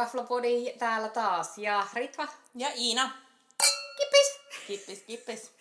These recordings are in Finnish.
Raflopodi täällä taas. Ja Ritva. Ja Iina. Kippis! Kippis, kippis.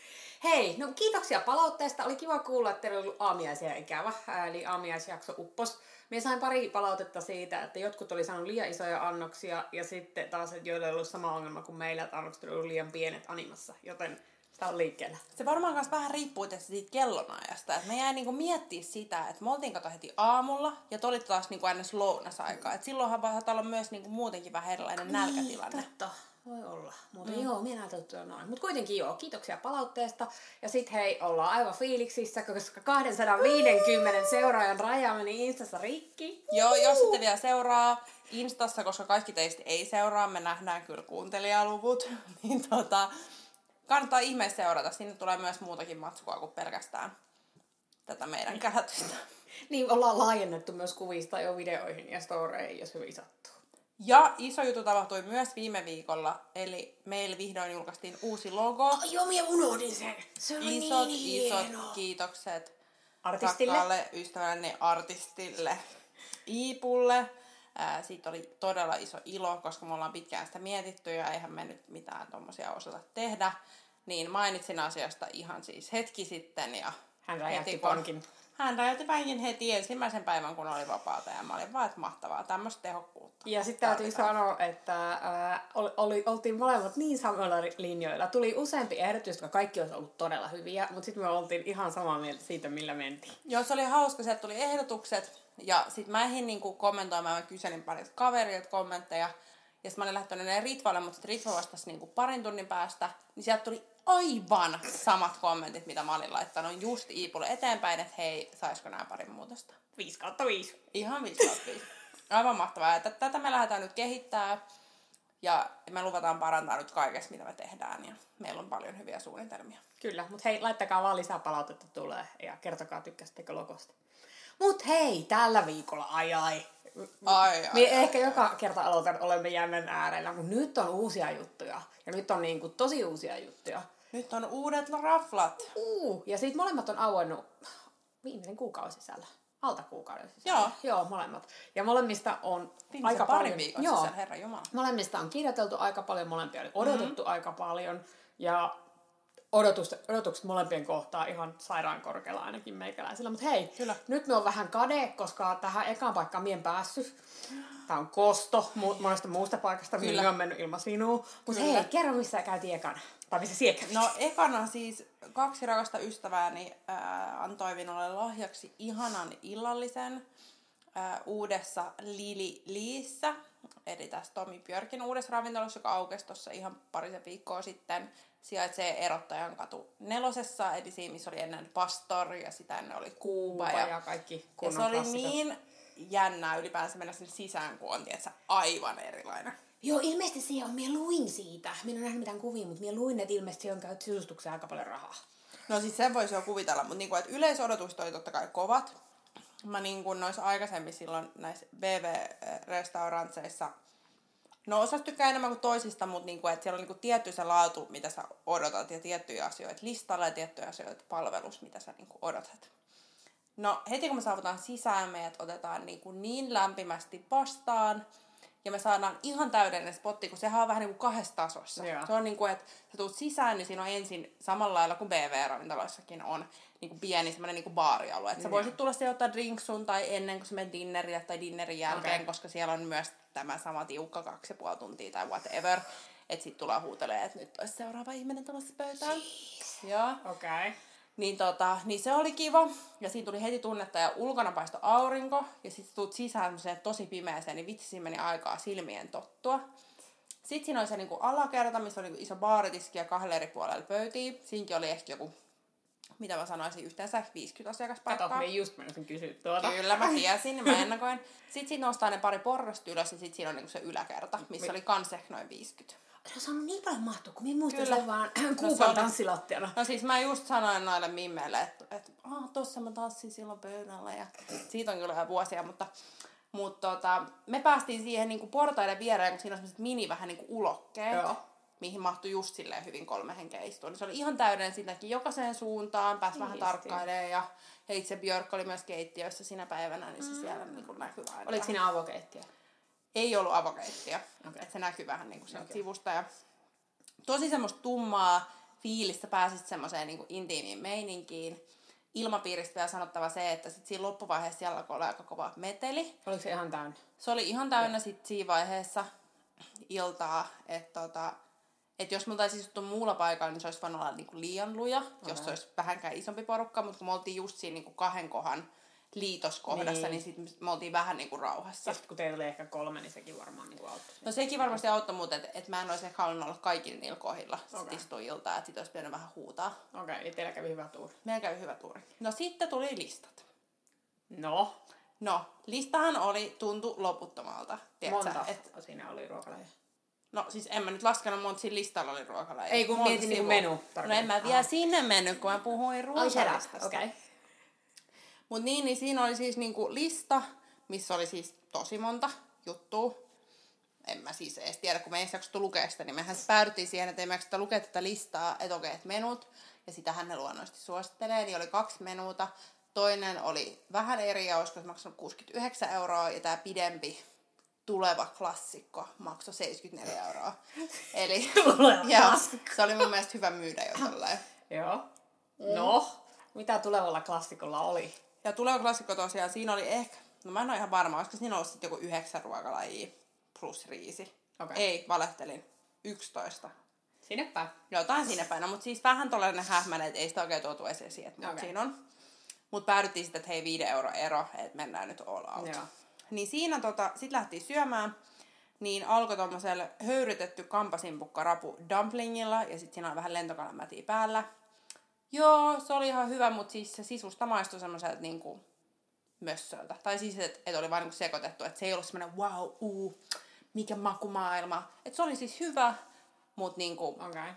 Hei, no kiitoksia palautteesta. Oli kiva kuulla, että teillä oli ollut aamiaisia ikävä, eli aamiaisjakso uppos. Minä sain pari palautetta siitä, että jotkut oli saanut liian isoja annoksia, ja sitten taas, että joilla oli ollut sama ongelma kuin meillä, että annokset oli liian pienet animassa, joten sitä on liikkeellä. Se varmaan myös vähän riippuu tästä siitä kellonajasta. Että me jäi niinku miettiä sitä, että me oltiin kato heti aamulla ja te olitte taas niinku aina lounasaikaa. Et silloinhan voi olla myös niinku muutenkin vähän erilainen nälkätilanne. Niin, totta. Voi olla. Mutta mm. joo, minä näytettyä noin. Mutta kuitenkin joo, kiitoksia palautteesta. Ja sit hei, ollaan aivan fiiliksissä, koska 250 seuraajan raja meni Instassa rikki. Joo, jos ette vielä seuraa Instassa, koska kaikki teistä ei seuraa, me nähdään kyllä kuuntelijaluvut, niin tota, kannattaa ihmeessä seurata. Sinne tulee myös muutakin matskua kuin pelkästään tätä meidän käsitystä. Niin, ollaan laajennettu myös kuvista jo videoihin ja storeihin, jos hyvin sattuu. Ja iso juttu tapahtui myös viime viikolla, eli meillä vihdoin julkaistiin uusi logo. Oh, joo, minä unohdin sen. Se oli isot, niin isot hieno. kiitokset Artistille. rakkaalle ystävälleni artistille Iipulle. Ää, siitä oli todella iso ilo, koska me ollaan pitkään sitä mietitty ja eihän me nyt mitään tuommoisia osata tehdä. Niin mainitsin asiasta ihan siis hetki sitten ja Hän räjähti heti pankin. Hän räjähti pankin heti ensimmäisen päivän, kun oli vapaata ja mä olin vaan, että mahtavaa, tämmöistä tehokkuutta. Ja sitten täytyy sanoa, että ää, oli, oli, oltiin molemmat niin samoilla linjoilla. Tuli useampi ehdotus, jotka kaikki olisi ollut todella hyviä, mutta sitten me oltiin ihan samaa mieltä siitä, millä mentiin. Joo, se oli hauska, sieltä tuli ehdotukset ja sitten mä ehdin niinku kommentoimaan, mä kyselin parilta kaverilta kommentteja ja sitten mä olin lähtenyt ne Ritvalle, mutta sitten Ritva vastasi niinku parin tunnin päästä, niin sieltä tuli aivan samat kommentit, mitä mä olin laittanut just Iipulle eteenpäin, että hei, saisiko nämä pari muutosta. 5 kautta 5. Ihan 5 Aivan mahtavaa. Ja tätä me lähdetään nyt kehittää ja me luvataan parantaa nyt kaikessa, mitä me tehdään ja meillä on paljon hyviä suunnitelmia. Kyllä, mutta hei, laittakaa vaan lisää palautetta tulee ja kertokaa tykkäsittekö logosta. Mut hei, tällä viikolla, ai ai. Ai, ai, Me ai, ehkä joka kerta aloitan, olemme jännän äärellä, mutta nyt on uusia juttuja. Ja nyt on niinku tosi uusia juttuja. Nyt on uudet raflat. Uu, ja siitä molemmat on auennut viimeisen kuukauden sisällä. Alta kuukauden sisällä. Joo. Joo, molemmat. Ja molemmista on Viimeisen aika parin paljon. viikon joo, sisällä, herra Jumala. molemmista on kirjoiteltu aika paljon, molempia oli odotettu mm-hmm. aika paljon. Ja odotukset, odotukset molempien kohtaa ihan sairaan korkealla ainakin meikäläisillä. Mutta hei, Kyllä. nyt me on vähän kade, koska tähän ekaan paikkaan mien päässyt. Tämä on kosto mu- monesta muusta paikasta, Kyllä. mihin on mennyt ilman sinua. Mutta hei, kerro missä käytiin ekana. Tai missä siellä. No ekana siis kaksi rakasta ystävääni ää, antoi minulle lahjaksi ihanan illallisen ää, uudessa Lili Liissä. Eli tässä Tomi Björkin uudessa ravintolassa, joka aukesi tuossa ihan parisen viikkoa sitten. Sijaitsee Erottajan katu nelosessa, eli siinä missä oli ennen Pastor ja sitä ennen oli Kuuba. Kuuba Ja, ja kaikki ja se oli niin jännää ylipäänsä mennä sinne sisään, kun on tiedätkö, aivan erilainen. Joo, ilmeisesti siihen on, minä luin siitä. Minä en nähnyt mitään kuvia, mutta minä luin, että ilmeisesti siihen on käynyt sisustukseen aika paljon rahaa. No siis sen voisi jo kuvitella, mutta niinku, että yleisodotukset oli totta kai kovat. Mä niin kuin noissa aikaisemmin silloin näissä BV-restaurantseissa, no osasta tykkää enemmän kuin toisista, mutta niinku, että siellä on niinku tietty se laatu, mitä sä odotat, ja tiettyjä asioita listalla ja tiettyjä asioita palvelus, mitä sä niinku odotat. No heti kun me saavutaan sisään, meidät otetaan niin, kuin niin lämpimästi vastaan, ja me saadaan ihan täydellinen spotti, kun sehän on vähän niin kuin kahdessa tasossa. Joo. Se on niin kuin, että sä tulet sisään, niin siinä on ensin samalla lailla kuin BV-ravintoloissakin on niin kuin pieni semmoinen niin kuin baarialue. Että sä voisit tulla siellä ottaa drinksun tai ennen kuin sä menet dinnerille tai dinnerin jälkeen, Okei. koska siellä on myös tämä sama tiukka kaksi ja puoli tuntia tai whatever. Että sit tulee huutelee, että nyt olisi seuraava ihminen tulossa pöytään. Joo. Okei. Okay. Niin, tota, niin se oli kiva. Ja siinä tuli heti tunnetta ja ulkona paistoi aurinko. Ja sitten tulet sisään semmoiseen tosi pimeäseen, niin vitsi siinä meni aikaa silmien tottua. Sitten siinä oli se niinku alakerta, missä oli niinku iso baaritiski ja kahdella eri puolella pöytiä. Siinkin oli ehkä joku, mitä mä sanoisin, yhteensä 50 asiakaspaikkaa. Kato, minä just menisin kysyä tuota. Kyllä, mä tiesin, mä ennakoin. Sitten siitä nostaa ne pari porrasta ylös ja sitten siinä on niinku se yläkerta, missä oli kans ehkä noin 50. On saanut niin paljon mahtua, kun minä muistan sen vaan Kuuban oli- tanssilattiana. No siis mä just sanoin noille mimmeille, että, että ah, tossa mä tanssin silloin pöydällä ja siitä on kyllä jo vuosia, mutta, mutta tota, me päästiin siihen niinku portaiden viereen, kun siinä on sellaiset mini vähän niinku ulokkeet, Joo. mihin mahtui just silleen hyvin kolme henkeä istua. Niin se oli ihan täydellinen silläkin jokaiseen suuntaan, pääsi vähän tarkkailemaan ja, ja itse Björk oli myös keittiössä sinä päivänä, niin se siellä niinku näkyi aina. Oliko siinä avokeittiö? Ei ollut avokeittiö. Okei. Et se näkyy vähän niin kuin Okei. sivusta. Ja tosi semmoista tummaa fiilistä pääsit semmoiseen niin intiimiin meininkiin. Ilmapiiristä vielä sanottava se, että sit siinä loppuvaiheessa siellä alkoi olla aika kova meteli. Oliko se ihan täynnä? Se oli ihan täynnä sit siinä vaiheessa iltaa, että tota, et jos multa olisi istuttu muulla paikalla, niin se olisi voinut olla niinku liian luja, jos se olisi vähänkään isompi porukka, mutta kun me oltiin just siinä niinku kahden kohan liitoskohdassa, niin, Niin. niin sit me oltiin vähän niinku rauhassa. Ja sit kun teillä oli ehkä kolme, niin sekin varmaan niinku auttoi. No sekin varmasti auttoi, mutta et, et mä en olisi ehkä halunnut olla kaikilla niillä kohdilla istua iltaa, että sit olisi pitänyt vähän huutaa. Okei, okay, eli teillä kävi hyvä tuuri. Meillä kävi hyvä tuuri. No sitten tuli listat. No, No, listahan oli, tuntu loputtomalta. Tiedätkö, monta Et, siinä oli ruokalajeja. no siis en mä nyt laskenut, monta siinä listalla oli ruokalajeja. Ei, kun mietin sivua. menu, No tarkoitan. en mä vielä Aha. sinne mennyt, kun mä puhuin ruokalistasta. Okei. Okay. Mut niin, niin siinä oli siis niinku lista, missä oli siis tosi monta juttua. En mä siis edes tiedä, kun me ensin jaksettu lukea sitä, niin mehän päädyttiin siihen, että ei me lukea tätä listaa, että okei, että menut, ja sitähän ne luonnollisesti suosittelee, niin oli kaksi menuuta. Toinen oli vähän eri ja olisiko se maksanut 69 euroa, ja tämä pidempi tuleva klassikko maksoi 74 euroa. Eli joo, klassikko. se oli mun mielestä hyvä myydä jo tolleen. Joo. No, mitä tulevalla klassikolla oli? Ja tuleva klassikko tosiaan, siinä oli ehkä, no mä en ole ihan varma, olisiko siinä ollut sitten joku yhdeksän ruokalajia plus riisi. Okei. Ei, valehtelin. 11. Sinne päin. Jotain siinä päin. No, mutta siis vähän tollainen hähmäinen, että ei sitä oikein tuotu esiin, että okay. Okei. siinä on. Mutta päädyttiin sitten, että hei, 5 euro ero, että mennään nyt all out. Joo. Niin siinä tota, sit lähtiin syömään, niin alkoi tommosella höyrytetty kampasimpukka rapu dumplingilla, ja sitten siinä oli vähän lentokalamätiä päällä. Joo, se oli ihan hyvä, mutta siis se sisusta maistui semmoiselta niinku mössöltä. Tai siis, että et oli vaan niinku sekoitettu, että se ei ollut semmoinen wow, uu, mikä makumaailma. Että se oli siis hyvä, mutta niinku, Okei. Okay.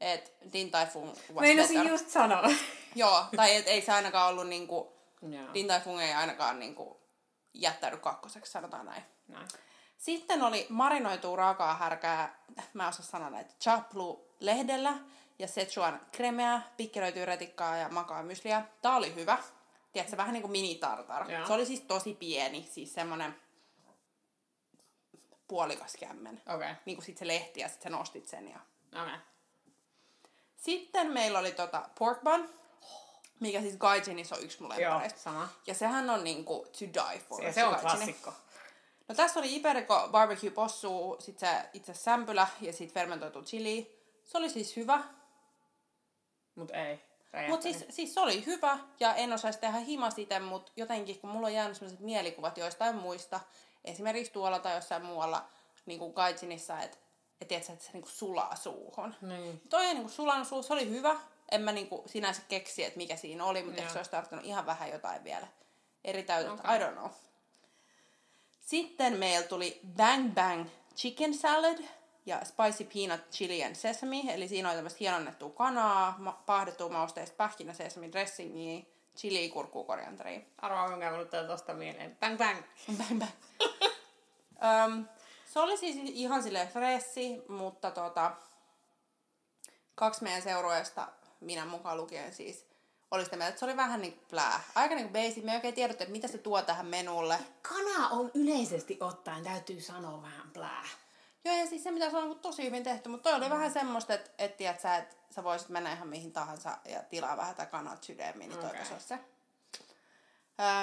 et Din Tai Fung was Meinasin better. just sanoa. Joo, tai et ei se ainakaan ollut niinku, Joo. Din Tai Fung ei ainakaan niinku jättäydy kakkoseksi, sanotaan näin. Näin. Sitten oli marinoitua raakaa härkää, mä en osaa sanoa näitä, chaplu lehdellä ja Szechuan kremeä, pikkelöityä retikkaa ja makaa mysliä. Tää oli hyvä. Tiedätkö, vähän niin kuin mini-tartar. Joo. Se oli siis tosi pieni, siis semmonen puolikas kämmen. Okei. Okay. Niin kuin sit se lehti ja sit sä nostit sen. Ja... Okei. Okay. Sitten meillä oli tota pork bun, mikä siis Gaijinissa on yksi mun lemppareista. sama. Ja sehän on niinku to die for. Se, se on Gaijini. klassikko. No tässä oli Iberico barbecue possu, sit se itse sämpylä ja sit fermentoitu chili. Se oli siis hyvä. Mut ei. Mutta siis, siis se oli hyvä ja en osaisi tehdä himas itse, mutta jotenkin kun mulla on jäänyt sellaiset mielikuvat joistain muista, esimerkiksi tuolla tai jossain muualla niin kuin Gaijinissa, että et, tiedätkö, että se niinku sulaa suuhun. Niin. Toi ei niinku sulanut suuhun, se oli hyvä. En mä niinku sinänsä keksi, että mikä siinä oli, mutta ehkä se olisi tarttunut ihan vähän jotain vielä eri täytettä. Okei. I don't know. Sitten meillä tuli Bang Bang Chicken Salad ja Spicy Peanut Chili and Sesame. Eli siinä oli tämmöistä hienonnettua kanaa, ma- pahdettua mausteista pähkinä sesame dressingia, chili, kurkkuu, korianteria. Arvaa, minkä mulle tuli tosta mieleen. Bang bang. Bang bang. Öm, se oli siis ihan silleen fressi, mutta tota, kaksi meidän seurueesta, minä mukaan lukien siis, oli sitä mieltä, että se oli vähän niin kuin plää. Aika niin kuin basic. Me ei oikein tiedetty, että mitä se tuo tähän menulle. Kana on yleisesti ottaen, täytyy sanoa vähän plää. Joo, ja siis se, mitä se on niinku tosi hyvin tehty, mutta toi oli vähän semmoista, että, että, tiedät sä, että sä voisit mennä ihan mihin tahansa ja tilaa vähän tätä kanat sydämiin, niin okay. toivottavasti se.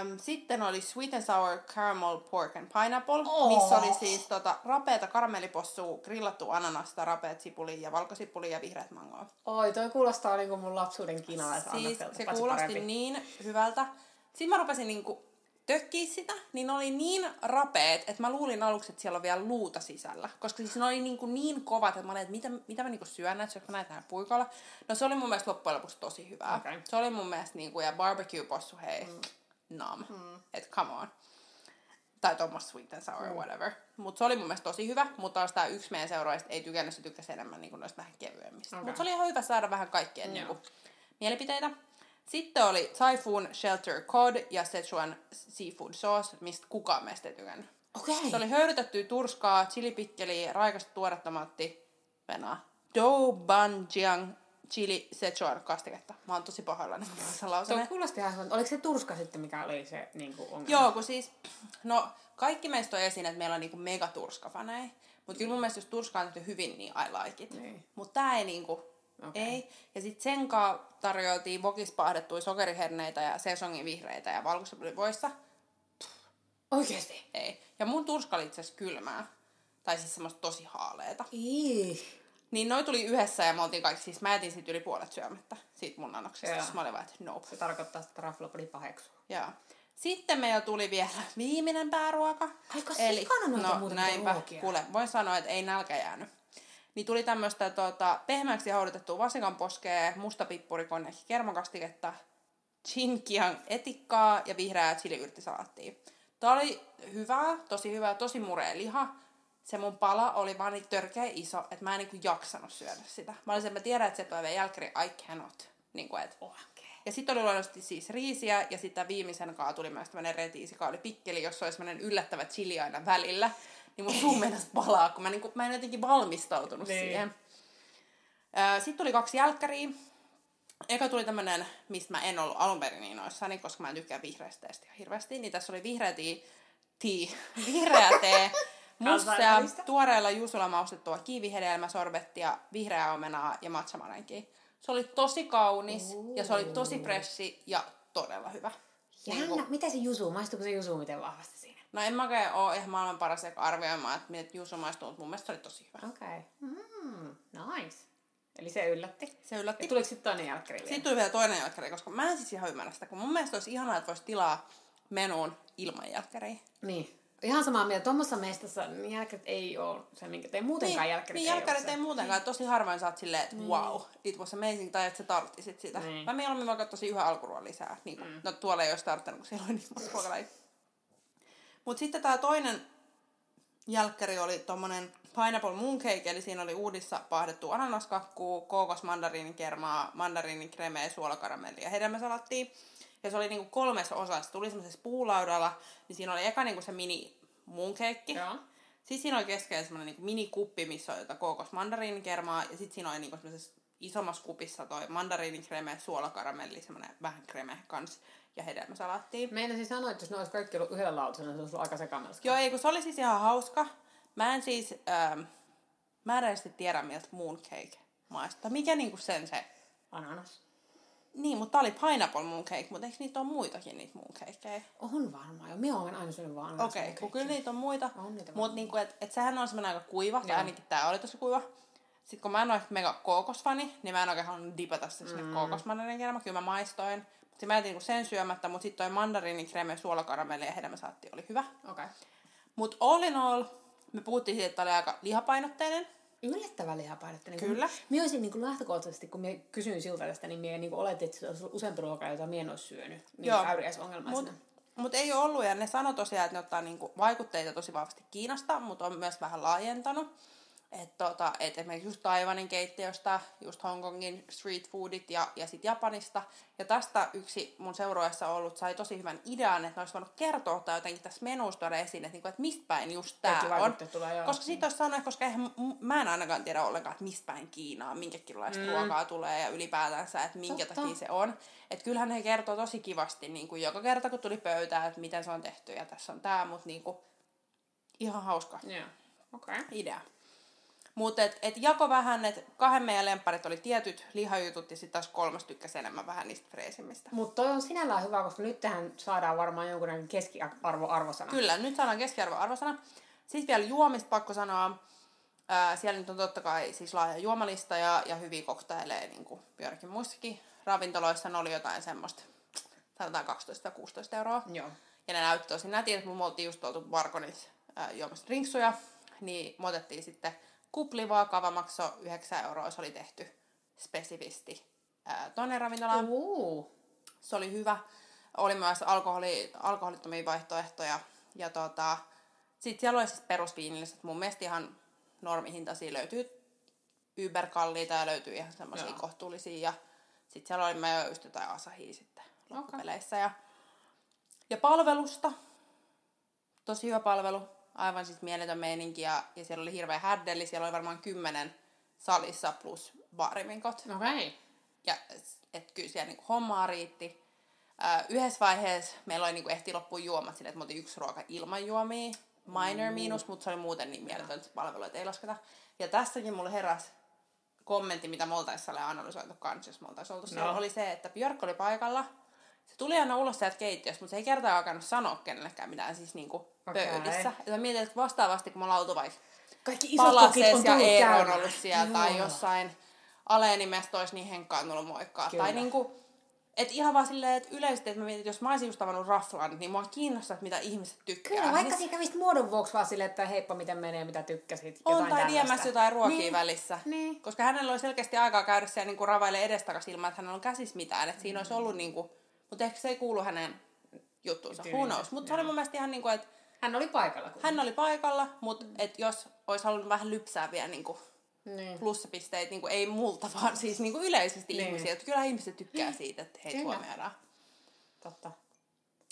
Öm, sitten oli Sweet and Sour Caramel Pork and Pineapple, Oh. missä oli siis tota, rapeata karamellipossua, grillattu ananasta, rapeat sipuli ja valkosipuli ja vihreät mangoa. Oi, toi kuulostaa niinku mun lapsuuden kinalaiselta Siis se kuulosti parempi. niin hyvältä. Sitten mä rupesin niinku tökkiä sitä, niin ne oli niin rapeet, että mä luulin aluksi, että siellä on vielä luuta sisällä. Koska siis ne oli niinku niin kovat, että mä olin, että mitä, mitä mä niinku syön näitä, syönkö mä näitä näin puikolla. No se oli mun mielestä loppujen lopuksi tosi hyvää. Okei. Se oli mun mielestä niinku, ja barbecue possu, hei, mm. nam. Mm. Et come on. Tai tuommoista sweet and sour, mm. whatever. Mutta se oli mun mielestä tosi hyvä, mutta taas tää yksi meidän seuraajista ei tykännyt, se tykkäsi enemmän niinku noista vähän kevyemmistä. Okei. Mutta se oli ihan hyvä saada vähän kaikkien Joo. niinku, mielipiteitä. Sitten oli Typhoon Shelter Cod ja Szechuan Seafood Sauce, mistä kukaan meistä ei tykännyt. Okei. Se oli höyrytettyä turskaa, chilipikkeliä, raikasta tuoretta tomaatti, venaa. Do Banjiang chili Szechuan kastiketta. Mä oon tosi pahoillani tässä Tuo lausene. kuulosti ihan hyvältä. Oliko se turska sitten, mikä oli se niin kuin ongelma? Joo, kun siis, no kaikki meistä on esiin, että meillä on niinku mega turskafaneja. Mutta kyllä mun mielestä jos turska on tehty hyvin, niin I like it. Niin. Mutta tää ei niinku, Okei. ei. Ja sitten sen kanssa tarjoiltiin vokis pahdettuja sokeriherneitä ja sesongin vihreitä ja valkoisopulivoissa. Oikeesti? Ei. Ja mun turska oli itse kylmää. Tai siis semmoista tosi haaleeta. Ii. Niin noi tuli yhdessä ja me oltiin kaikki, siis mä jätin siitä yli puolet syömättä, siitä mun annoksesta. Siis mä olin vaan, että nope. Se tarkoittaa, että raflopodi paheksuu. Joo. Sitten meillä tuli vielä viimeinen pääruoka. Aika sikana noita no, näinpä, ruokia. kuule, voin sanoa, että ei nälkä jäänyt. Niin tuli tämmöistä tota, pehmeäksi haudutettua vasikanposkea, mustapippurikonjakki kermakastiketta, chinkian etikkaa ja vihreää chiliyrttisalaattia. Tää oli hyvää, tosi hyvää, tosi murea liha. Se mun pala oli vaan niin törkeä iso, että mä en niinku jaksanut syödä sitä. Mä olisin, että mä tiedän, että se päivän jälkeen I cannot. Niin kuin, et, Oikein. ja sitten oli luonnollisesti siis riisiä, ja sitten viimeisen kaa tuli myös tämmönen retiisi, joka oli pikkeli, jossa oli semmoinen yllättävä chili aina välillä. Niin mun suu meinasi palaa, kun mä, niinku, mä en jotenkin valmistautunut Niin. siihen. Sitten tuli kaksi jälkkäriä. Eka tuli tämmönen, mistä mä en ollut alun perin niin noissani, koska mä en tykkää vihreästä teestä ihan hirveästi. Niin tässä oli vihreä tea, tea vihreä tee, mustaa, tuoreella juusolla maustettua kiivihedelmäsorbettia, vihreää omenaa ja matchamarenkia. Se oli tosi kaunis ja se oli tosi freshi ja todella hyvä. Jännä. Mitä se jusu? Maistuuko se jusu miten vahvasti? No en mä oikein ole ihan maailman paras eikä arvioimaan, että miten juuso maistuu, mutta mun mielestä se oli tosi hyvä. Okei. Okay. Mm, nice. Eli se yllätti. Se yllätti. Ja tuliko sitten toinen jälkkäri? Sitten tuli vielä toinen jälkkäri, koska mä en siis ihan ymmärrä sitä, kun mun mielestä olisi ihanaa, että voisi tilaa menuun ilman jälkkäriä. Niin. Ihan samaa mieltä. Tuommoissa mestassa niin jälkkärit ei ole se, minkä tein muutenkaan jälkkärit niin ei jälkkärit ei se. muutenkaan. Tosi harvoin sä oot silleen, että wow, it was amazing, tai että sä tarttisit sitä. Niin. Mä mieluummin vaikka tosi yhden alkuruoan lisää. Niin kuin, No tuolla ei olisi tarttanut, kun siellä oli niin monta ruokalajia. Mut sitten tää toinen jälkkäri oli tommonen pineapple mooncake, eli siinä oli uudissa pahdettu ananaskakkuu, kookos mandariinikermaa, mandariinikremeä, suolakaramellia ja hedelmäsalattia. Ja se oli niinku kolmessa osassa. Tuli semmoisessa puulaudalla, niin siinä oli eka niinku se mini mooncake. Joo. Sitten siinä oli keskellä semmoinen niinku minikuppi, missä oli jotain kookos mandariinikermaa. Ja sitten siinä oli niinku semmoisessa isommassa kupissa toi mandariinikreme, suolakaramelli, semmoinen vähän kreme kans ja hedelmäsalaattia. Meinasin sanoa, että jos ne olisi kaikki ollut yhdellä lautasella, niin se olisi ollut aika sekamelska. Joo, ei kun se oli siis ihan hauska. Mä en siis, ähm, mä en edes tiedä miltä mooncake maistaa. Mikä niinku sen se... Ananas. Niin, mutta tää oli pineapple mooncake, mutta eikö niitä ole muitakin niitä mooncakeja? On varmaan jo. Minä olen aina syönyt vaan. Okei, okay, kun kyllä niitä on muita. On niitä Mutta niinku, et, et sehän on semmoinen aika kuiva, tai ainakin tää oli tosi kuiva. Sitten kun mä en ole ehkä mega kookosfani, niin mä en oikein halunnut dipata sitä sinne mm. kookosmandarinkerma. Kyllä mä maistoin. Sitten mä jätin niinku sen syömättä, mutta sitten toi mandariinikreme, suolakaramelli ja hedelmäsaatti oli hyvä. Okei. Okay. Mutta all in all, me puhuttiin siitä, että oli aika lihapainotteinen. Yllättävän lihapainetta. Niin Kyllä. Minä olisin niin lähtökohtaisesti, kun minä kysyin siltä tästä, niin minä niin oletin, että se olisi useampi ruokaa, jota minä en olisi syönyt. Niin Joo. Mutta mut ei ole ollut, ja ne sanoi tosiaan, että ne ottaa niinku vaikutteita tosi vahvasti Kiinasta, mutta on myös vähän laajentanut. Että tota, et esimerkiksi just Taiwanin keittiöstä, just Hongkongin street foodit ja, ja sitten Japanista. Ja tästä yksi mun seurueessa ollut sai tosi hyvän idean, että ne olisi voinut kertoa tai jotenkin tässä menussa tuoda esiin, että, niinku, että mistä päin just tää Kaikki on. tulee, joo. Koska siitä olisi sanoa, koska eihän, mä en ainakaan tiedä ollenkaan, että mistä päin Kiinaa, minkäkinlaista mm. ruokaa tulee ja ylipäätänsä, että minkä Totta. takia se on. Että kyllähän he kertoo tosi kivasti niin kuin joka kerta, kun tuli pöytään, että miten se on tehty ja tässä on tämä, mutta niin kuin, ihan hauska. Okei. Okay. idea. Mutta et, et jako vähän, että kahden meidän lemparit oli tietyt lihajutut ja sitten taas kolmas tykkäsi enemmän vähän niistä freesimmistä. Mutta toi on sinällään hyvä, koska nyt tähän saadaan varmaan jonkunlainen keskiarvo-arvosana. Kyllä, nyt saadaan keskiarvo arvosana. Sitten vielä juomista pakko sanoa. Ää, siellä nyt on totta kai siis laaja juomalista ja, ja hyviä koktaileja, niin kuin joidenkin muissakin ravintoloissa. Oli jotain semmoista, sanotaan 12 16 euroa. Joo. Ja ne näytti tosi nätin, että mun me oltiin just oltu Varkonissa juomassa drinksuja, niin me otettiin sitten kuplivaa, kava maksoi 9 euroa, se oli tehty spesifisti ää, tonne ravintolaan. Uh. Se oli hyvä. Oli myös alkoholi, alkoholittomia vaihtoehtoja. Ja tota, sitten siellä oli siis perusviinilliset. Mun mielestä ihan normihintaisia löytyy yberkalliita ja löytyy ihan semmoisia kohtuullisia. Ja sitten siellä oli mä just jotain asahia sitten loppupeleissä. Ja, ja palvelusta. Tosi hyvä palvelu. Aivan siis mieletön meininki. Ja, ja siellä oli hirveä härdeli. Siellä oli varmaan kymmenen salissa plus baariminkot. Okei. Okay. Ja et kyllä siellä niinku hommaa riitti. Ää, yhdessä vaiheessa meillä oli niinku ehti loppuun juomat silleen, että me yksi ruoka ilman juomia. Minor miinus, mutta se oli muuten niin mieletön, että palveluita ei lasketa. Ja tässäkin mulle heräsi kommentti, mitä me oltaisiin analysoitu kanssa, jos me oltaisiin oltu siellä, No. oli se, että Björk oli paikalla. Se tuli aina ulos sieltä keittiöstä, mutta se ei kertaakaan alkanut sanoa kenellekään mitään siis niinku Okei. pöydissä. Ja mietin, että vastaavasti kun me ollaan oltu vaikka Kaikki isot Palasees on ja Eero on ollut siellä, tai Joo. jossain Alenimestä olisi niin henkkaan tullut moikkaa. Kyllä. Tai niinku, et ihan vaan silleen, että yleisesti, että mä mietin, että jos mä olisin just tavannut Raflan, niin mua kiinnostaa, että mitä ihmiset tykkää. Kyllä, vaikka Niin siinä kävisit muodon vuoksi vaan silleen, että heippa miten menee, mitä tykkäsit. on jotain tai viemässä jotain ruokia Niin. välissä. Niin. Koska hänellä oli selkeästi aikaa käydä siellä niinku ravaille edestakas ilman, että hänellä on käsis mitään. Että siinä olisi ollut niinku, mutta ehkä se ei kuulu hänen juttuunsa. Who knows? Mutta se oli mun mielestä ihan niinku, että Hän oli paikalla. Kun... hän oli paikalla, mutta et jos olisi halunnut vähän lypsää vielä niinku Niin. plussapisteitä, niin kuin ei multa, vaan siis niin kuin yleisesti Niin. ihmisiä. Että kyllä ihmiset tykkää siitä, että heitä Kyllä. huomioidaan. Totta.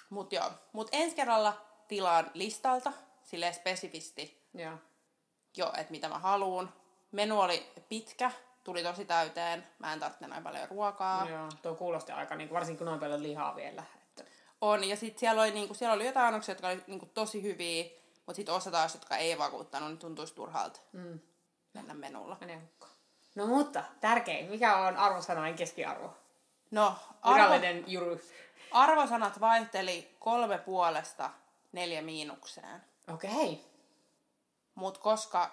Mut joo. Mut ensi kerralla tilaan listalta, silleen spesifisti Joo. jo, että mitä mä haluun. Menu oli pitkä, tuli tosi täyteen. Mä en tarvitse näin paljon ruokaa. Joo, tuo kuulosti aika, niin varsinkin kun on paljon lihaa vielä. On, ja sitten siellä oli, niinku, siellä oli jotain annoksia, jotka oli niinku, tosi hyviä, mutta sitten osa taas, jotka ei vakuuttanut, niin tuntuisi turhalta Mm. mennä menulla. Hukkaan. No mutta, tärkein. Mikä on arvosanojen keskiarvo? No, arvo, Virallinen juru. arvosanat vaihteli kolme puolesta neljä miinukseen. Okei. Mutta koska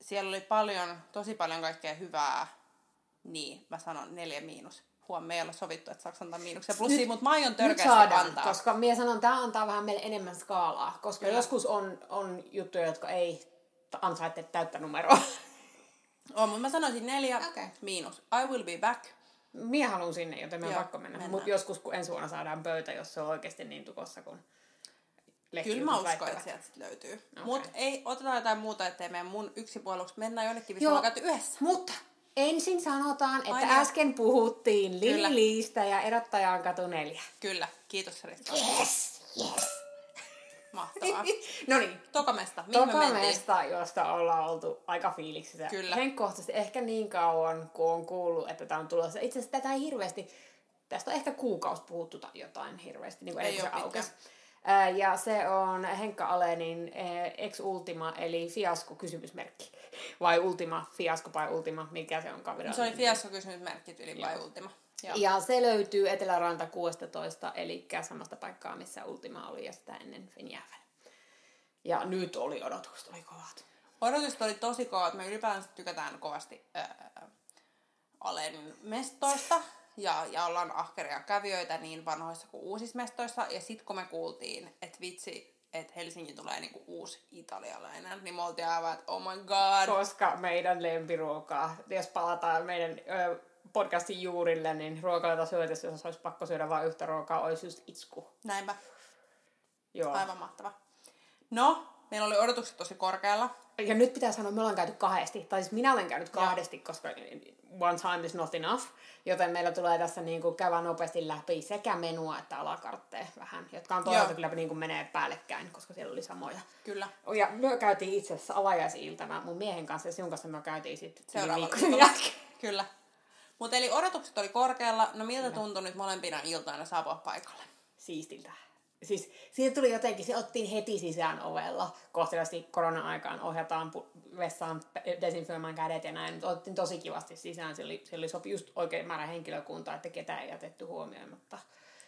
siellä oli paljon, tosi paljon kaikkea hyvää, niin mä sanon neljä miinus. Huom, me ei olla sovittu, että saako antaa miinuksia plussia, Nyt- mutta mä aion törkeästi saadaan, antaa. koska minä sanon, tämä antaa vähän meille enemmän skaalaa, koska Kyllä. joskus on, on juttuja, jotka ei ansaitse täyttä numeroa. On, mutta mä sanoisin neljä Okei. miinus. I will be back. Minä haluan sinne, joten me on pakko mennä. Mutta joskus, kun ensi vuonna saadaan pöytä, jos se on oikeasti niin tukossa kuin Kyllä mä uskon, että sieltä sit löytyy. Okay. Mutta ei, otetaan jotain muuta, ettei meidän mun yksipuoluksi. Mennään jonnekin, missä Joo. me yhdessä. Mutta ensin sanotaan, että Ai niin. äsken puhuttiin Kyllä. Lili-Liistä ja erottajan katu neljä. Kyllä, kiitos Risto. Yes, yes. Mahtavaa. no niin, Toka mesta, mihin me Toka mentiin? mesta, josta ollaan oltu aika fiiliksissä. Kyllä. Henkkohtaisesti ehkä niin kauan, kun on kuullut, että tämä on tulossa. Itse asiassa tätä ei hirveästi, tästä on ehkä kuukausi puhuttu tai jotain hirveästi, niin kuin Ei se aukesi. Ää, Ja se on Henkka Alenin ex Ultima, eli fiasko kysymysmerkki. Vai Ultima, fiasko vai Ultima, mikä se onkaan Se virallinen oli fiasko kysymysmerkki yli vai ultima. Joo. ja se löytyy Eteläranta 16, eli samasta paikkaa, missä Ultima oli ja sitä ennen Venjävän. Ja nyt oli odotukset, oli kovat. Odotukset oli tosi kovat. Me ylipäänsä tykätään kovasti ää, Alen mestoista. Ja, ja ollaan ahkeria kävijöitä niin vanhoissa kuin uusissa mestoissa. Ja sitten kun me kuultiin, että vitsi, että Helsingin tulee niinku uusi italialainen, niin me oltiin aivan, että oh my god. Koska meidän lempiruokaa, jos palataan meidän ö, podcastin juurille, niin ruokaloita syötäessä, jos olisi pakko syödä vain yhtä ruokaa, olisi just itsku. Näinpä. Joo. Aivan mahtava. No, meillä oli odotukset tosi korkealla. Ja nyt pitää sanoa, että me ollaan käyty kahdesti. Tai siis minä olen käynyt kahdesti, koska one time is not enough. Joten meillä tulee tässä niin kuin käydä nopeasti läpi sekä menua että alakartteja vähän, jotka on toisaalta kyllä niin kuin menee päällekkäin, koska siellä oli samoja. Kyllä. Ja me käytiin itse asiassa avajaisiltana mun miehen kanssa ja sinun kanssa me käytiin sitten viikon jälkeen. Kyllä. Mutta eli odotukset oli korkealla. No miltä tuntui nyt molempina iltaina saapua paikalle? siistiltä. Siis siitä tuli jotenkin, se ottiin heti sisään ovella. Kohteliaasti korona-aikaan ohjataan pu- vessaan desinfioimaan kädet ja näin. Mutta otettiin tosi kivasti sisään. Siellä oli, siellä oli sopi just oikein määrä henkilökuntaa, että ketään ei jätetty huomioimatta.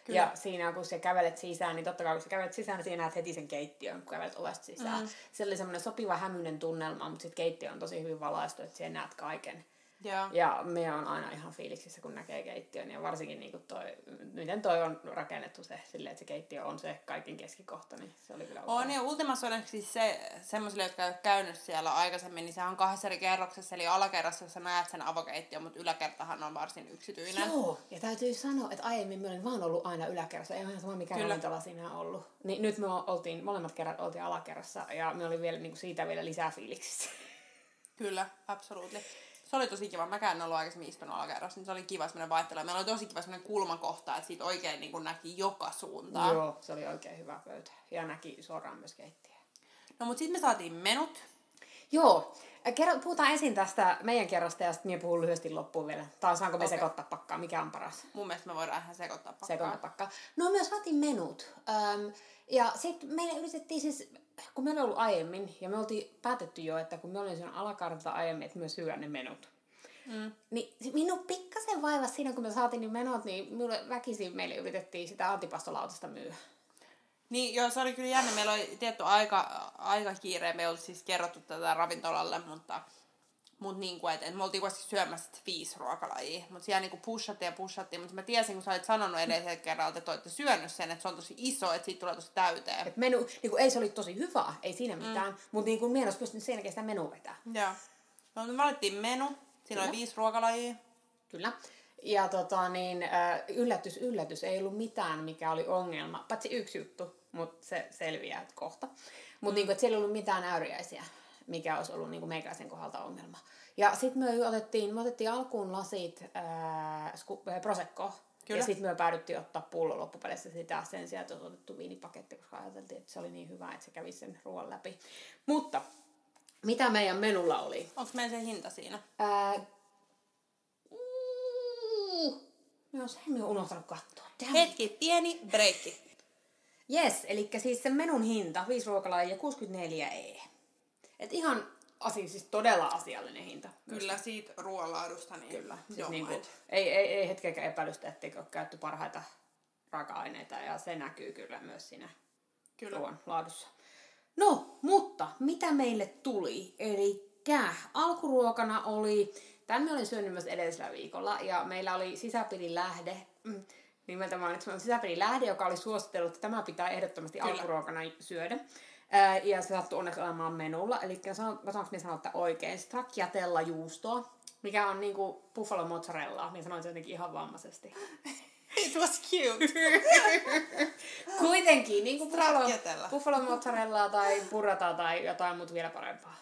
Kyllä. Ja siinä kun sä kävelet sisään, niin totta kai kun sä kävelet sisään, niin siinä näet heti sen keittiön, kun kävelet ovesta sisään. Mm. Se oli semmoinen sopiva hämyinen tunnelma, mutta sitten keittiö on tosi hyvin valaistu, että siellä näet kaiken. Joo. Ja me on aina ihan fiiliksissä, kun näkee keittiön. Ja varsinkin niin toi, miten toi on rakennettu se, silleen, että se keittiö on se kaiken keskikohta, niin se oli kyllä On upea. ja Ultimassa on siis se, semmoisille, jotka ei ole käynyt siellä aikaisemmin, niin se on kahdessa eri kerroksessa, eli alakerrassa, jossa näet sen avokeittiön, mutta yläkertahan on varsin yksityinen. Joo, ja täytyy sanoa, että aiemmin me olin vaan ollut aina yläkerrassa, ei ihan sama mikä ravintola siinä on ollut. Niin nyt me oltiin, molemmat kerrat oltiin alakerrassa, ja me oli vielä niin kuin siitä vielä lisää fiiliksissä. Kyllä, absoluutely. Se oli tosi kiva. Mäkään en ollut aikaisemmin istunut alakerrassa, niin se oli kiva semmoinen vaihtelu. Meillä oli tosi kiva semmoinen kulmakohta, että siitä oikein niin näki joka suuntaan. Joo, se oli oikein hyvä pöytä. Ja näki suoraan myös keittiöä. No mutta sitten me saatiin menut. Joo. Kerro, puhutaan ensin tästä meidän kerrasta ja sitten minä puhun lyhyesti loppuun vielä. Tai saanko me Okei. sekoittaa pakkaa? Mikä on paras? Mun mielestä me voidaan ihan sekoittaa pakkaa. Sekoittaa pakkaa. No myös vatin menut. Öm, ja sitten meille yritettiin siis, kun meillä on ollut aiemmin, ja me oltiin päätetty jo, että kun me olin sen alakartalta aiemmin, että myös syö ne menut. Mm. Niin minun pikkasen vaivasi siinä, kun me saatiin ne menot, niin minulle väkisin meille yritettiin sitä antipastolautasta myyä. Niin, joo, se oli kyllä jännä. Meillä oli tietty aika, aika kiire. Me ollut siis kerrottu tätä ravintolalle, mutta, mutta niin kuin, että, että me oltiin kuitenkin syömässä viisi ruokalajia. Mutta siellä niin kuin pushattiin ja pushattiin. Mutta mä tiesin, kun sä olit sanonut edellisellä kerralla, että olette syönyt sen, että se on tosi iso, että siitä tulee tosi täyteen. Et menu, niin kuin, ei se oli tosi hyvä, ei siinä mitään, mm. mutta niin kuin, minä en olisi pystynyt sen jälkeen sitä menua vetää. Joo. No, me valittiin menu. Siinä oli Kyllä. viisi ruokalajia. Kyllä. Ja tota, niin, äh, yllätys, yllätys, ei ollut mitään, mikä oli ongelma. Paitsi yksi juttu, mutta se selviää kohta. Mutta mm. niin siellä ei ollut mitään äyriäisiä, mikä olisi ollut niin kuin meikäläisen kohdalta ongelma. Ja sitten me otettiin, me otettiin alkuun lasit äh, sku- äh, Prosecco. Kyllä. Ja sitten me päädyttiin ottaa pullo loppupeleissä sitä sen sijaan, että olisi otettu viinipaketti, koska ajateltiin, että se oli niin hyvä, että se kävi sen ruoan läpi. Mutta mitä meidän menulla oli? Onko meidän se hinta siinä? Ää... Mm, Joo, sen olen unohtanut katsoa. Damn. Hetki, pieni breikki. Yes, eli siis sen menun hinta, 5 ruokalajia, 64 E. Et ihan asia, siis todella asiallinen hinta. Kyllä siitä ruoanlaadusta. Niin Kyllä. Siis don't niinku, mind. ei, ei, ei hetkeäkään epäilystä, etteikö ole käytetty parhaita raaka-aineita ja se näkyy kyllä myös siinä Kyllä. ruoan laadussa. No, mutta mitä meille tuli? Eli alkuruokana oli, tämän me olin syönyt myös edellisellä viikolla, ja meillä oli sisäpiirin lähde, mm, nimeltä mainitsen, sisäpiirin lähde, joka oli suositellut, että tämä pitää ehdottomasti Kyllä. alkuruokana syödä. Ää, ja se sattui onneksi olemaan menulla, eli sanotaanko me sanoa, että oikein, stracciatella juustoa, mikä on niinku buffalo mozzarella, minä sanoin se jotenkin ihan vammaisesti. It was cute. Kuitenkin, niin kuin buffalo, buffalo mozzarellaa tai burrata tai jotain muuta vielä parempaa.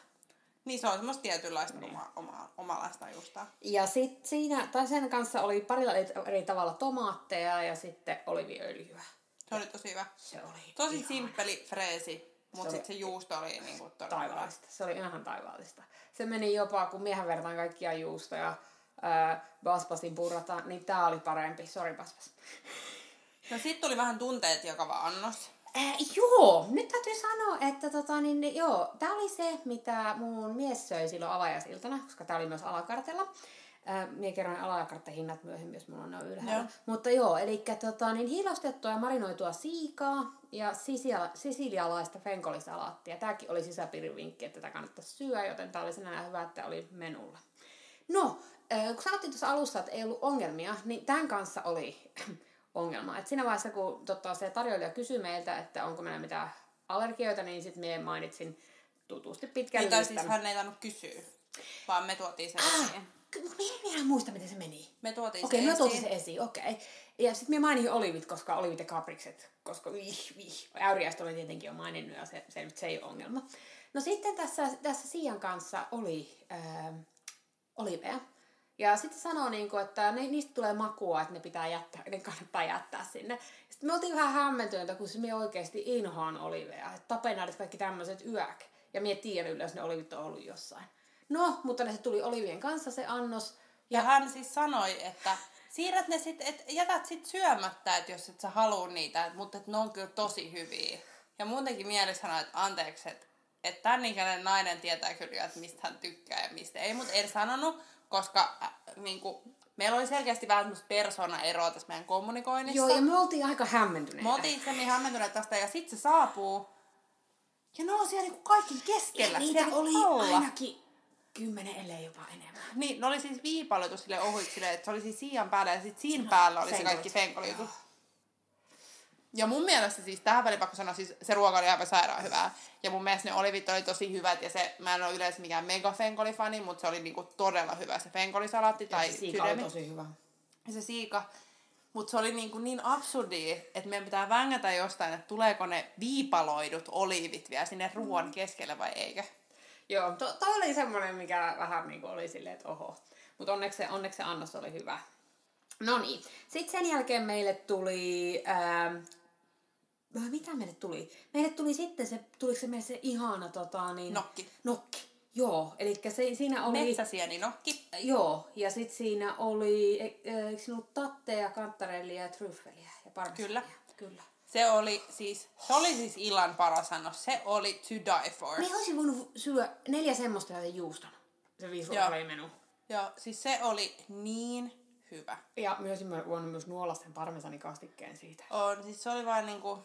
Niin se on semmoista tietynlaista niin. oma, oma, omalaista juusta. Ja sitten siinä, tai sen kanssa oli parilla eri- tavalla tomaatteja ja sitten oliviöljyä. Se oli tosi hyvä. Se oli Tosi ihan simppeli freesi, mutta Se sitten se juusto oli niinku todella hyvä. taivaallista. Se oli ihan taivaallista. Se meni jopa, kun miehän vertaan kaikkia juustoja, ää, Baspasin burrata, niin tää oli parempi. Sori Baspas. No sit tuli vähän tunteet jakava annos. Äh, joo, nyt täytyy sanoa, että tota, niin, niin, joo, tämä oli se, mitä mun mies söi silloin avajaisiltana, koska tämä oli myös alakartella. Äh, Mie kerron alakarttahinnat myöhemmin, jos mulla on ne ylhäällä. Joo. Mutta joo, eli tota, niin hiilostettua ja marinoitua siikaa ja sisia- sisilialaista fenkolisalaattia. Tämäkin oli sisäpiirin vinkki, että tätä kannattaa syödä, joten tämä oli sinällään hyvä, että oli menulla. No, äh, kun sanottiin tuossa alussa, että ei ollut ongelmia, niin tämän kanssa oli ongelma. Et siinä vaiheessa, kun tota, se tarjoilija kysyi meiltä, että onko meillä mitään allergioita, niin sitten minä mainitsin tutusti pitkän Niin, tai listan. siis hän ei tainnut kysyä, vaan me tuotiin se Ah, esiin. minä en muista, miten se meni. Me tuotiin Okei, se okay, mä esiin. tuotin se esiin, okei. Okay. Ja sitten minä mainin olivit, koska olivit ja kaprikset, koska vih, vih. Äyriäistä olen tietenkin jo maininnut ja se, se, se ei ole ongelma. No sitten tässä, tässä Siian kanssa oli äh, oliveja. Ja sitten sanoo, niin kuin, että ne, niistä tulee makua, että ne pitää jättää, ne kannattaa jättää sinne. Sitten me oltiin vähän hämmentyneitä, kun me oikeasti inhoan oliveja. Että tapenaarit kaikki tämmöiset yök. Ja mie tiedän yleensä, ne olivit on ollut jossain. No, mutta ne se tuli olivien kanssa se annos. Ja hän siis sanoi, että siirrät ne sit, et jätät sit syömättä, että jos et sä halua niitä, et, mutta et ne on kyllä tosi hyviä. Ja muutenkin mieli sanoi, että anteeksi, että et tämän ikäinen nainen tietää kyllä, että mistä hän tykkää ja mistä ei, mutta en sanonut, koska äh, niinku, meillä oli selkeästi vähän semmoista persoonaeroa tässä meidän kommunikoinnissa. Joo, ja me oltiin aika hämmentyneitä. Me oltiin itse niin hämmentyneet tästä ja sitten se saapuu. Ja ne on siellä niinku kaikki keskellä. Niitä siellä oli alla. ainakin kymmenen, ellei jopa enemmän. Niin, ne oli siis viipaloitu sille ohuiksi että se oli siis siian päällä ja sitten siinä päällä oli se kaikki fenkolijutut. Ja mun mielestä siis tähän väliin pakko sanoa, siis se ruoka oli aivan sairaan hyvää. Ja mun mielestä ne olivit oli tosi hyvät ja se, mä en ole yleensä mikään mega fenkolifani, mutta se oli niinku todella hyvä se fenkolisalaatti tai se siika oli sydämi. tosi hyvä. Ja se siika. Mutta se oli niinku niin absurdi, että meidän pitää vängätä jostain, että tuleeko ne viipaloidut oliivit vielä sinne ruoan keskelle vai eikö. Joo, to, toi oli semmoinen, mikä vähän niin oli silleen, että oho. Mutta onneksi, se- onneksi se annos oli hyvä. No niin. Sitten sen jälkeen meille tuli... Äh, mitä meille tuli? Meille tuli sitten se, tuliko se meille se ihana tota niin... Nokki. Nokki. Joo, eli se, siinä oli... Metsäsieninokki. Joo, ja sitten siinä oli, e- e- eikö siinä ollut tatteja, kantarellia ja tryffeliä ja parmesaania? Kyllä. Kyllä. Se oli siis, se oli siis illan paras annos. Se oli to die for. Me olisin voinut syödä neljä semmoista ja juuston. Se viisi Joo. oli menu. Joo, siis se oli niin hyvä. Ja myös voinut myös nuolla sen parmesanikastikkeen siitä. On, siis se oli vaan niinku...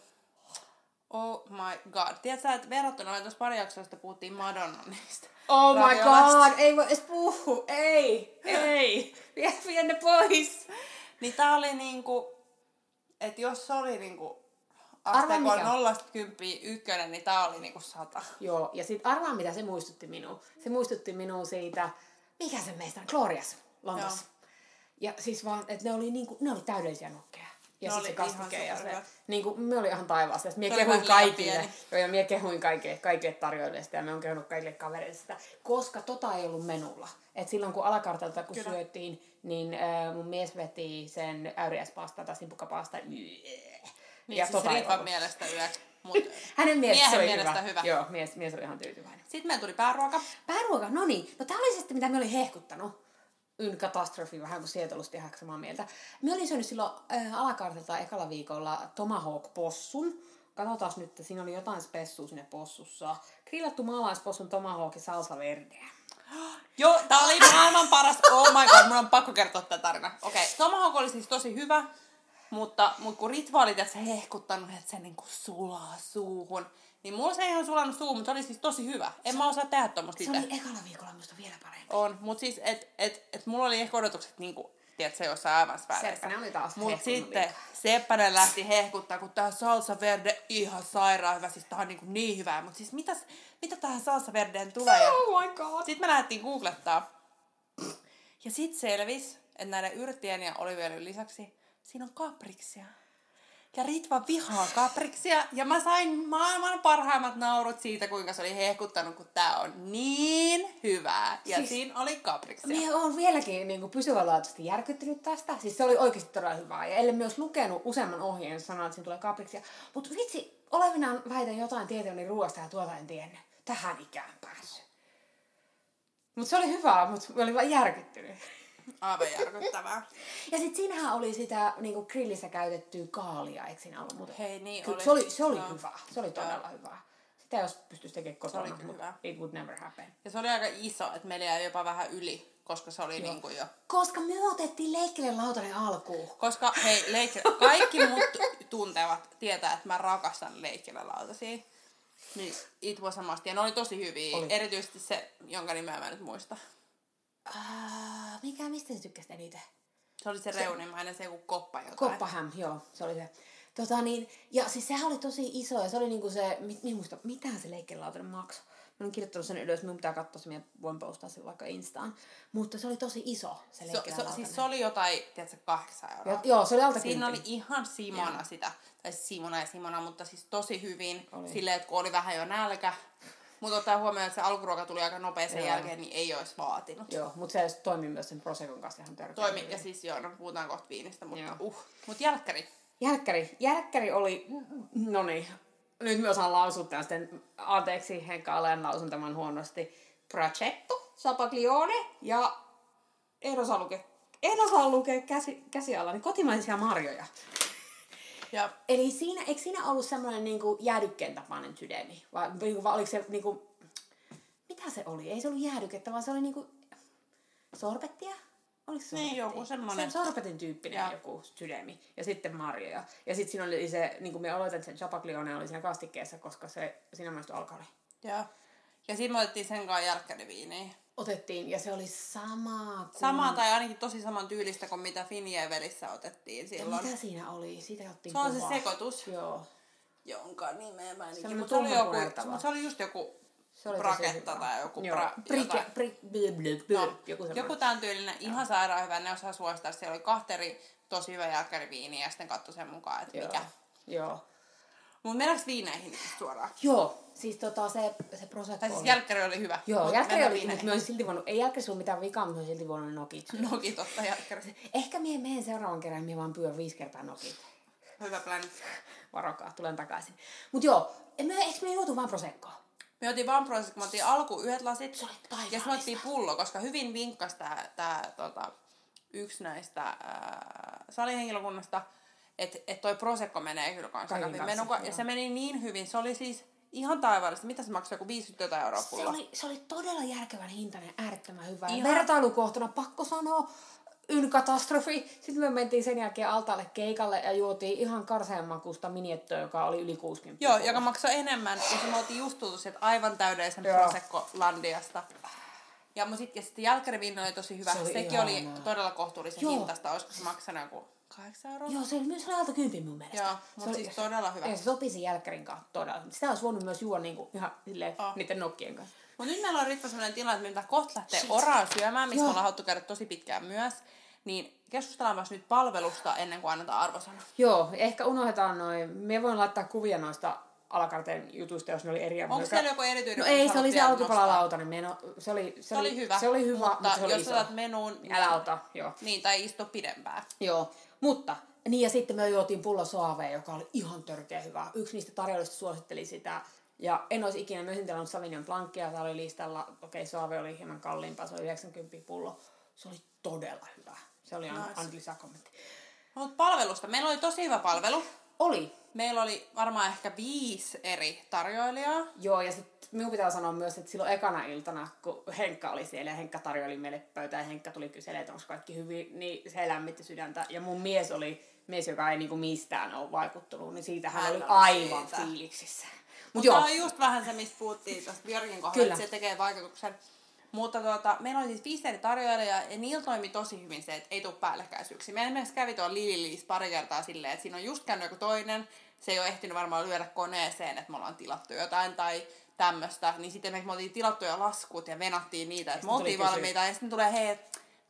Oh my god. Tiedätkö, että verrattuna me tuossa pari jaksoista puhuttiin Madonnan niistä. Oh my god, ei voi edes puhu, ei, ei, vie, vie ne pois. Niin tää oli niinku... Että jos se oli niinku... Mikä? nollasta kymppiä ykkönen, niin tää oli niinku sata. Joo, ja sitten arvaa mitä se muistutti minua. Se muistutti minua siitä, mikä se meistä on, Glorias, Lontoossa. Ja siis vaan, että ne oli, niinku, ne oli täydellisiä nokkeja. Ja sitten se oli kastike ja se, superhyvät. niinku, me oli ihan taivaassa. Mie Se oli kehuin kaikille. Joo, ja mie kehuin kaikille, kaikille tarjoille sitä ja me on kehunut kaikille kavereille sitä. Koska tota ei ollut menulla. Et silloin kun alakartalta kun Kyllä. syötiin, niin äh, mun mies veti sen äyriäispastaa tai simpukapasta. Niin ja siis tota ollut. mielestä yöt. Mut... Hänen mielestä se Miehen oli mielestä hyvä. hyvä. Joo, mies, mies oli ihan tyytyväinen. Sitten meillä tuli pääruoka. Pääruoka, no niin. No tää oli se sitten, mitä me olin hehkuttanut. Yn katastrofi, vähän kuin olisi ihan samaa mieltä. Me olin syönyt silloin äh, alakartalta ekalla viikolla Tomahawk-possun. Katsotaan nyt, että siinä oli jotain spessua sinne possussa. Grillattu maalaispossun Tomahawk ja salsa verdeä. Joo, tää oli maailman paras. Oh my god, mun on pakko kertoa tätä tarina. Okei, okay, Tomahawk oli siis tosi hyvä, mutta, mutta kun Ritva oli tässä hehkuttanut, että se niinku sulaa suuhun, niin mulla se ei ihan sulannut suuhun, mutta se oli siis tosi hyvä. En mä osaa tehdä tommoista Se itse. oli ekalla viikolla musta vielä parempi. On, mutta siis, et, et, et mulla oli ehkä odotukset niinku, tiedätkö, jossain aivan. Seppänen oli taas Mut sitten. Seppänen lähti hehkuttaa, kun tää salsa verde ihan sairaan hyvä, siis tää on niinku niin hyvä. Mutta siis mitäs, mitä tähän salsa verdeen tulee? Oh my god. sitten me lähdettiin googlettaa. Ja sitten selvisi, että näiden yrttien ja oliviöljyn lisäksi siinä on kapriksia. Ja Ritva vihaa kapriksia. Ja mä sain maailman parhaimmat naurut siitä, kuinka se oli hehkuttanut, kun tää on niin hyvää. Ja Siis- siinä oli kapriksia. Mie on vieläkin niin pysyvälaatuisesti järkyttynyt tästä. Siis se oli oikeasti todella hyvää. Ja ellei myös lukenut useamman ohjeen, sanoo, että siinä tulee kapriksia. Mutta vitsi, olevinaan väitän jotain tietäväni ruoasta ja tuota en tiennyt. Tähän ikään päässyt. Mutta se oli hyvää, mutta mä olin vaan järkyttynyt. Aivan järkyttävää. Ja sitten siinähän oli sitä niinku grillissä käytettyä kaalia, eikö siinä ollut muuta? Hei, niin Ky- oli. Se oli, se oli Joo. hyvä. Se oli todella hyvää. Sitä jos pystyisi tekemään kotona, mutta hyvä. it would never happen. Ja se oli aika iso, että meillä jäi jopa vähän yli, koska se oli niinku jo... Koska me otettiin leikkele lautanen alkuun. Koska hei, leikkilä, kaikki mut tuntevat tietää, että mä rakastan leikkilä-lautasia. Niin it was samasti. Ja ne oli tosi hyviä. Oli. Erityisesti se, jonka nimeä mä en nyt muista. Mikä, mistä sä tykkäsit eniten? Se oli se, reunimainen, se joku koppa jotain. Koppaham, joo, se oli se. Tota niin, ja siis sehän oli tosi iso ja se oli niinku se, mit, mi, muista, mitä se leikkelautanen maksoi. Mä olen kirjoittanut sen ylös, minun pitää katsoa se, minä voin postaa sen vaikka Instaan. Mutta se oli tosi iso, se Se, se, leikkelautanen. siis se oli jotain, tiedätkö, kahdeksan euroa. Ja, joo, se oli alta Siinä oli ihan Simona Joo. sitä, tai Simona ja Simona, mutta siis tosi hyvin. Oli. Silleen, että kun oli vähän jo nälkä. Mutta ottaa huomioon, että se alkuruoka tuli aika nopea sen Joo. jälkeen, niin ei olisi vaatinut. Joo, mutta se toimi myös sen Prosecon kanssa ihan törkeä. Toimi, ja siis joo, no puhutaan kohta viinistä, mutta Joo. uh. Mut jälkkäri. Jälkkäri. Jälkkäri oli, no niin, nyt mä osaan lausua tämän sitten, anteeksi Henkka Alen lausun tämän huonosti. Pracetto, Sapaglione ja en osaa lukea, en osaa lukea käsi, käsialani, niin kotimaisia marjoja. Ja Eli siinä, eikö siinä ollut semmoinen niinku jäädykkeen tapainen sydämi? Vai, vai, vai oliko se niinku, mitä se oli? Ei se ollut jäädykettä, vaan se oli niinku sorbettia? Oliko se Niin, joku semmonen. Se sorbetin tyyppinen Joo. joku sydämi. Ja sitten marjoja. Ja sitten siinä oli se, niin kuin me oletan, että se Chapaglione oli siinä kastikkeessa, koska se, siinä maistui alkoholi. Ja, ja siinä me otettiin sen kanssa jälkkäriviiniä. Otettiin, ja se oli sama kuin... Sama tai ainakin tosi saman tyylistä kuin mitä Finjevelissä otettiin Ja silloin. mitä siinä oli? Siitä otettiin Se on se kuvaa. sekoitus, Joo. jonka nimeä mä en Se oli se oli joku, mut se oli just joku Se oli braketta tai joku Joo. pra, Brike, bri, blö, blö, blö, No, joku joku tämän tyylinen, ihan sairaan hyvä, ne osaa suosittaa. Siellä oli kahteri, tosi hyvä jälkkäriviini ja sitten katso sen mukaan, että Joo. mikä. Joo. Mut mennäänkö viineihin suoraan? Joo, siis tota se, se prosecco Tai siis jälkkäri oli hyvä. Joo, jälkkäri oli, mutta olisi silti voinut, ei jälkkäri ollut mitään vikaa, mutta olisi silti voinut nokit syödä. Noki totta jälkkäri. Ehkä mie menen seuraavan kerran, mie vaan pyydän viisi kertaa nokit. Hyvä plan. Varokaa, tulen takaisin. Mut joo, me, eikö me juotu vaan proseccoa? Me otin vampurosista, kun me otin alku yhdet lasit. Se ja sitten otin pullo, koska hyvin vinkkas tää, tää tota, yksi näistä ää, salihenkilökunnasta, että et toi Prosecco menee kyllä kanssa kanssa, Menon, ja se meni niin hyvin. Se oli siis ihan taivaallista. Mitä se maksoi? Joku 50 euroa Se oli, se oli todella järkevän hintainen, äärettömän hyvä. Ihan-. Vertailukohtana pakko sanoa, ylkatastrofi. Sitten me mentiin sen jälkeen altaalle keikalle ja juotiin ihan karseen makusta miniettöä, joka oli yli 60. Joo, joka maksoi enemmän. Ja se me oltiin just tultu sieltä aivan täydellisen. Prosecco Landiasta. Ja sit, ja sitten jälkkäriviini oli tosi hyvä. Se oli Sekin oli todella kohtuullisen Joo. hintasta. Olisiko se maksanut joku 8 euroa? Joo, se oli myös alta kympin mun mielestä. Joo, Se mutta oli- siis todella hyvä. Ja se sopi sen jälkkärin kanssa todella. Sitä olisi voinut myös juoda niinku ihan silleen, Oh. niiden nokkien kanssa. Mutta nyt meillä on Ritva sellainen tilanne, että me pitää kohta lähteä oraan syömään, missä me Joo. ollaan haluttu käydä tosi pitkään myös. Niin keskustellaan myös nyt palvelusta ennen kuin annetaan arvosana. Joo, ehkä unohdetaan noin. Me voin laittaa kuvia noista alakarteen jutuista, jos ne oli eri Onko siellä joku erityinen? No ei, se oli se vielä alkupalalautanen meno. Se oli, se, Se oli hyvä. Se oli hyvä, mutta, mutta se oli jos iso. otat menuun, niin, Älä ota, joo. niin tai istu pidempään. Joo, mutta niin ja sitten me juotiin pullo soavea, joka oli ihan törkeä hyvä. Yksi niistä tarjoilista suositteli sitä. Ja en olisi ikinä myös tilannut Savignon Blancia, tämä oli listalla. Okei, soave oli hieman kalliimpaa, se oli 90 pullo. Se oli todella hyvä. Se oli Nice. nice. lisäkommentti. Mutta palvelusta. Meillä oli tosi hyvä palvelu. Oli. Meillä oli varmaan ehkä viisi eri tarjoilijaa. Joo, ja sitten minun pitää sanoa myös, että silloin ekana iltana, kun Henkka oli siellä ja Henkka tarjoili meille pöytään ja Henkka tuli kyselemään, että onko kaikki hyvin, niin se lämmitti sydäntä. Ja mun mies oli mies, joka ei niinku mistään ole vaikuttunut, niin siitä hän, oli aivan siitä. fiiliksissä. Mut Mutta joo, on just vähän se, mistä puhuttiin tuosta Björkin kohdalla, että se tekee vaikutuksen. Mutta tuota, meillä oli siis viisi eri tarjoilijaa ja niillä toimi tosi hyvin se, että ei tule päällekkäisyyksiä. Meillä esimerkiksi kävi tuolla Lililiis pari kertaa silleen, että siinä on just käynyt joku toinen, se ei ole ehtinyt varmaan lyödä koneeseen, että me ollaan tilattu jotain tai tämmöistä. Niin sitten me oltiin tilattu jo laskut ja venattiin niitä, että me oltiin valmiita. Ja sitten tulee, hei,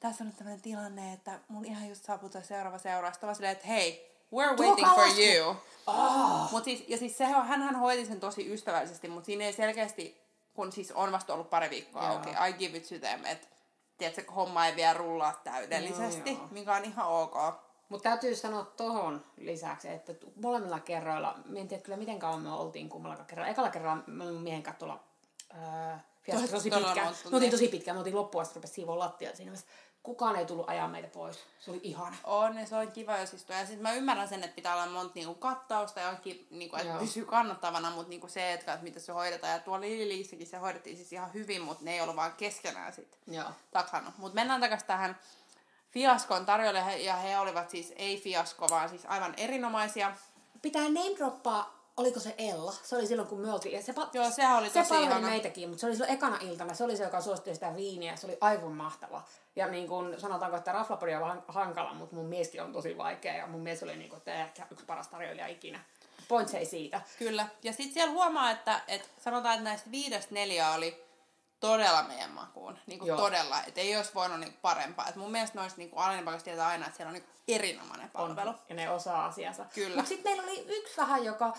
tässä on nyt tämmöinen tilanne, että mun ihan just saapuu seuraava seuraava. Sitten vaan silleen, että hei, we're Tuokaa waiting for lasku. you. oh, Mut siis, ja siis sehän, hänhän hoiti sen tosi ystävällisesti, mutta siinä ei selkeästi, kun siis on vasta ollut pari viikkoa Joo. auki, I give it to them, että tiedätkö, homma ei vielä rullaa täydellisesti, Joo, joo. mikä on ihan ok. mutta täytyy sanoa tohon lisäksi, että molemmilla kerroilla, mä en tiedä kyllä miten kauan me oltiin kummallakaan kerralla. Ekalla kerralla me olimme miehen kanssa tuolla ää, fiaskossa tosi Todella pitkään. Me oltiin tosi pitkään, me oltiin loppuun asti rupesi siivoon lattiaa siinä. Kukaan ei tullut ajaa meitä pois. Se oli ihana. On, ja se on kiva jos istua. Ja siis mä ymmärrän sen, että pitää olla monta niinku kattausta ja onkin, niinku, että Joo. pysyy kannattavana, mutta niinku se, että, että miten se hoidetaan. Ja tuolla Lililiissäkin se hoidettiin siis ihan hyvin, mutta ne ei ollut vaan keskenään sit Joo. takana. Mutta mennään takaisin tähän fiaskon tarjolle, ja he olivat siis ei fiasko, vaan siis aivan erinomaisia. Pitää name droppaa, oliko se Ella? Se oli silloin, kun me oltiin. Ja se, pa- Joo, sehän oli se tosi ihana. meitäkin, mutta se oli silloin ekana iltana. Se oli se, joka suositteli sitä viiniä. Se oli aivan mahtava. Ja niin kuin sanotaanko, että raflapodi on hankala, mutta mun mieskin on tosi vaikea. Ja mun mies oli niin kuin, että ehkä yksi paras tarjoilija ikinä. Points ei siitä. Kyllä. Ja sitten siellä huomaa, että, että sanotaan, että näistä viidestä neljä oli todella meidän makuun. Niin kuin Joo. todella. Että ei olisi voinut niin parempaa. Et mun mielestä noista niin alempakasta tietää aina, että siellä on niin erinomainen palvelu. On, ja ne osaa asiansa. Kyllä. Mutta sitten meillä oli yksi vähän, joka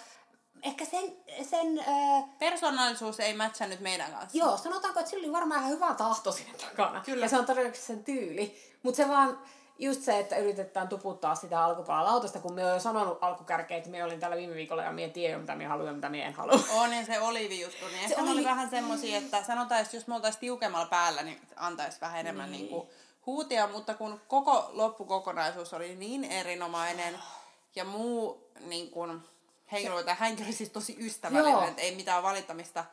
ehkä sen, sen äh, Persoonallisuus ei matchannut meidän kanssa. Joo, sanotaanko, että sillä oli varmaan ihan hyvä tahto siinä takana. Kyllä. Ja se on todennäköisesti sen tyyli. Mutta se vaan, just se, että yritetään tuputtaa sitä alkupalalautasta, kun me oon jo sanonut alkukärkeä, että me olin täällä viime viikolla ja mie tiedän, mitä minä haluan ja mitä minä en halua. On ja se oliivi juttu, niin ehkä ne oli oli- vähän semmosia, että sanotaan, että jos me oltaisiin tiukemmalla päällä, niin antaisi vähän enemmän niin. Niin. Niin huutia, mutta kun koko loppukokonaisuus oli niin erinomainen ja muu niin kuin, henkilö, tai hänkin oli siis tosi ystävällinen, että ei mitään valittamista,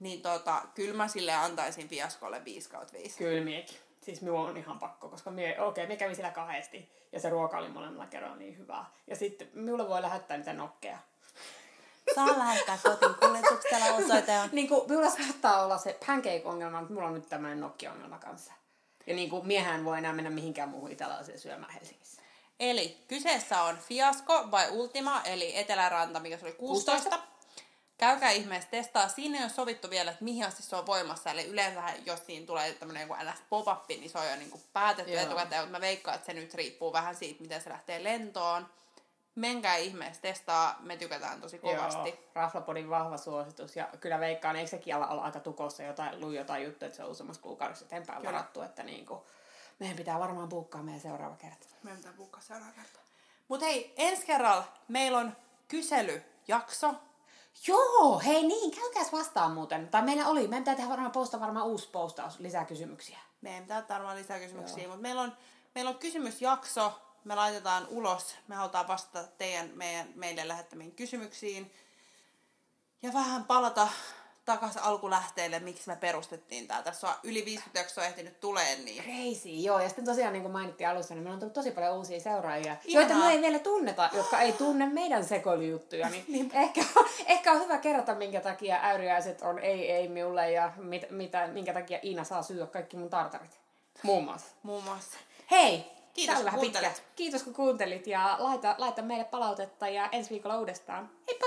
niin tota, kyllä mä sille antaisin fiaskolle 5 kautta 5. Kyllä miekin. Siis minua on ihan pakko, koska mie, okei, okay, me kävin siellä kahdesti ja se ruoka oli molemmilla kerralla niin hyvää. Ja sitten minulle voi lähettää niitä nokkeja. Saa lähettää kotiin kuljetuksella osoite on. niin kuin, minulla saattaa olla se pancake-ongelma, mutta minulla on nyt tämmöinen nokki-ongelma kanssa. Ja niin kuin, miehän voi enää mennä mihinkään muuhun italialaiseen syömään Helsingissä. Eli kyseessä on Fiasko vai Ultima, eli Eteläranta, mikä se oli 16. Käykää ihmeessä testaa. Siinä ei ole sovittu vielä, että mihin asti se on voimassa. Eli yleensä jos siinä tulee tämmöinen ns. pop-up, niin se on jo niinku päätetty Joo. etukäteen. Mutta mä veikkaan, että se nyt riippuu vähän siitä, miten se lähtee lentoon. Menkää ihmeessä testaa. Me tykätään tosi kovasti. Joo, Raflapodin vahva suositus. Ja kyllä veikkaan, eikö sekin ala olla aika tukossa jotain, luin jotain juttuja, että se on useammassa kuukaudessa eteenpäin Kyllä. varattu, että niin kuin, meidän pitää varmaan buukkaa meidän seuraava kerta. Meidän pitää buukkaa seuraava kerta. Mutta hei, ensi kerralla meillä on kyselyjakso. Joo, hei niin, käykääs vastaan muuten. Tai meillä oli, meidän pitää tehdä varmaan posta varmaan uusi postaus, lisää kysymyksiä. Meidän pitää varmaan lisää kysymyksiä, mutta meillä on, meillä on kysymysjakso, me laitetaan ulos, me halutaan vastata teidän, meidän, meille lähettämiin kysymyksiin. Ja vähän palata takaisin alkulähteille, miksi me perustettiin tää. Tässä on yli 50 jaksoa ehtinyt tulee, niin Crazy, joo. Ja sitten tosiaan, niin kuin mainittiin alussa, niin meillä on tullut tosi paljon uusia seuraajia, Ihanaa. joita me ei vielä tunneta, jotka ei tunne meidän sekoilijuttuja. Niin ehkä, ehkä on hyvä kerrota, minkä takia äyriäiset on ei ei minulle ja mit, mitä, minkä takia Iina saa syödä kaikki mun tartarit. Muun muassa. muun muassa. Hei! Kiitos, kun kuuntelit. pitkä. Kiitos kun kuuntelit ja laita, laita meille palautetta ja ensi viikolla uudestaan. Heippa!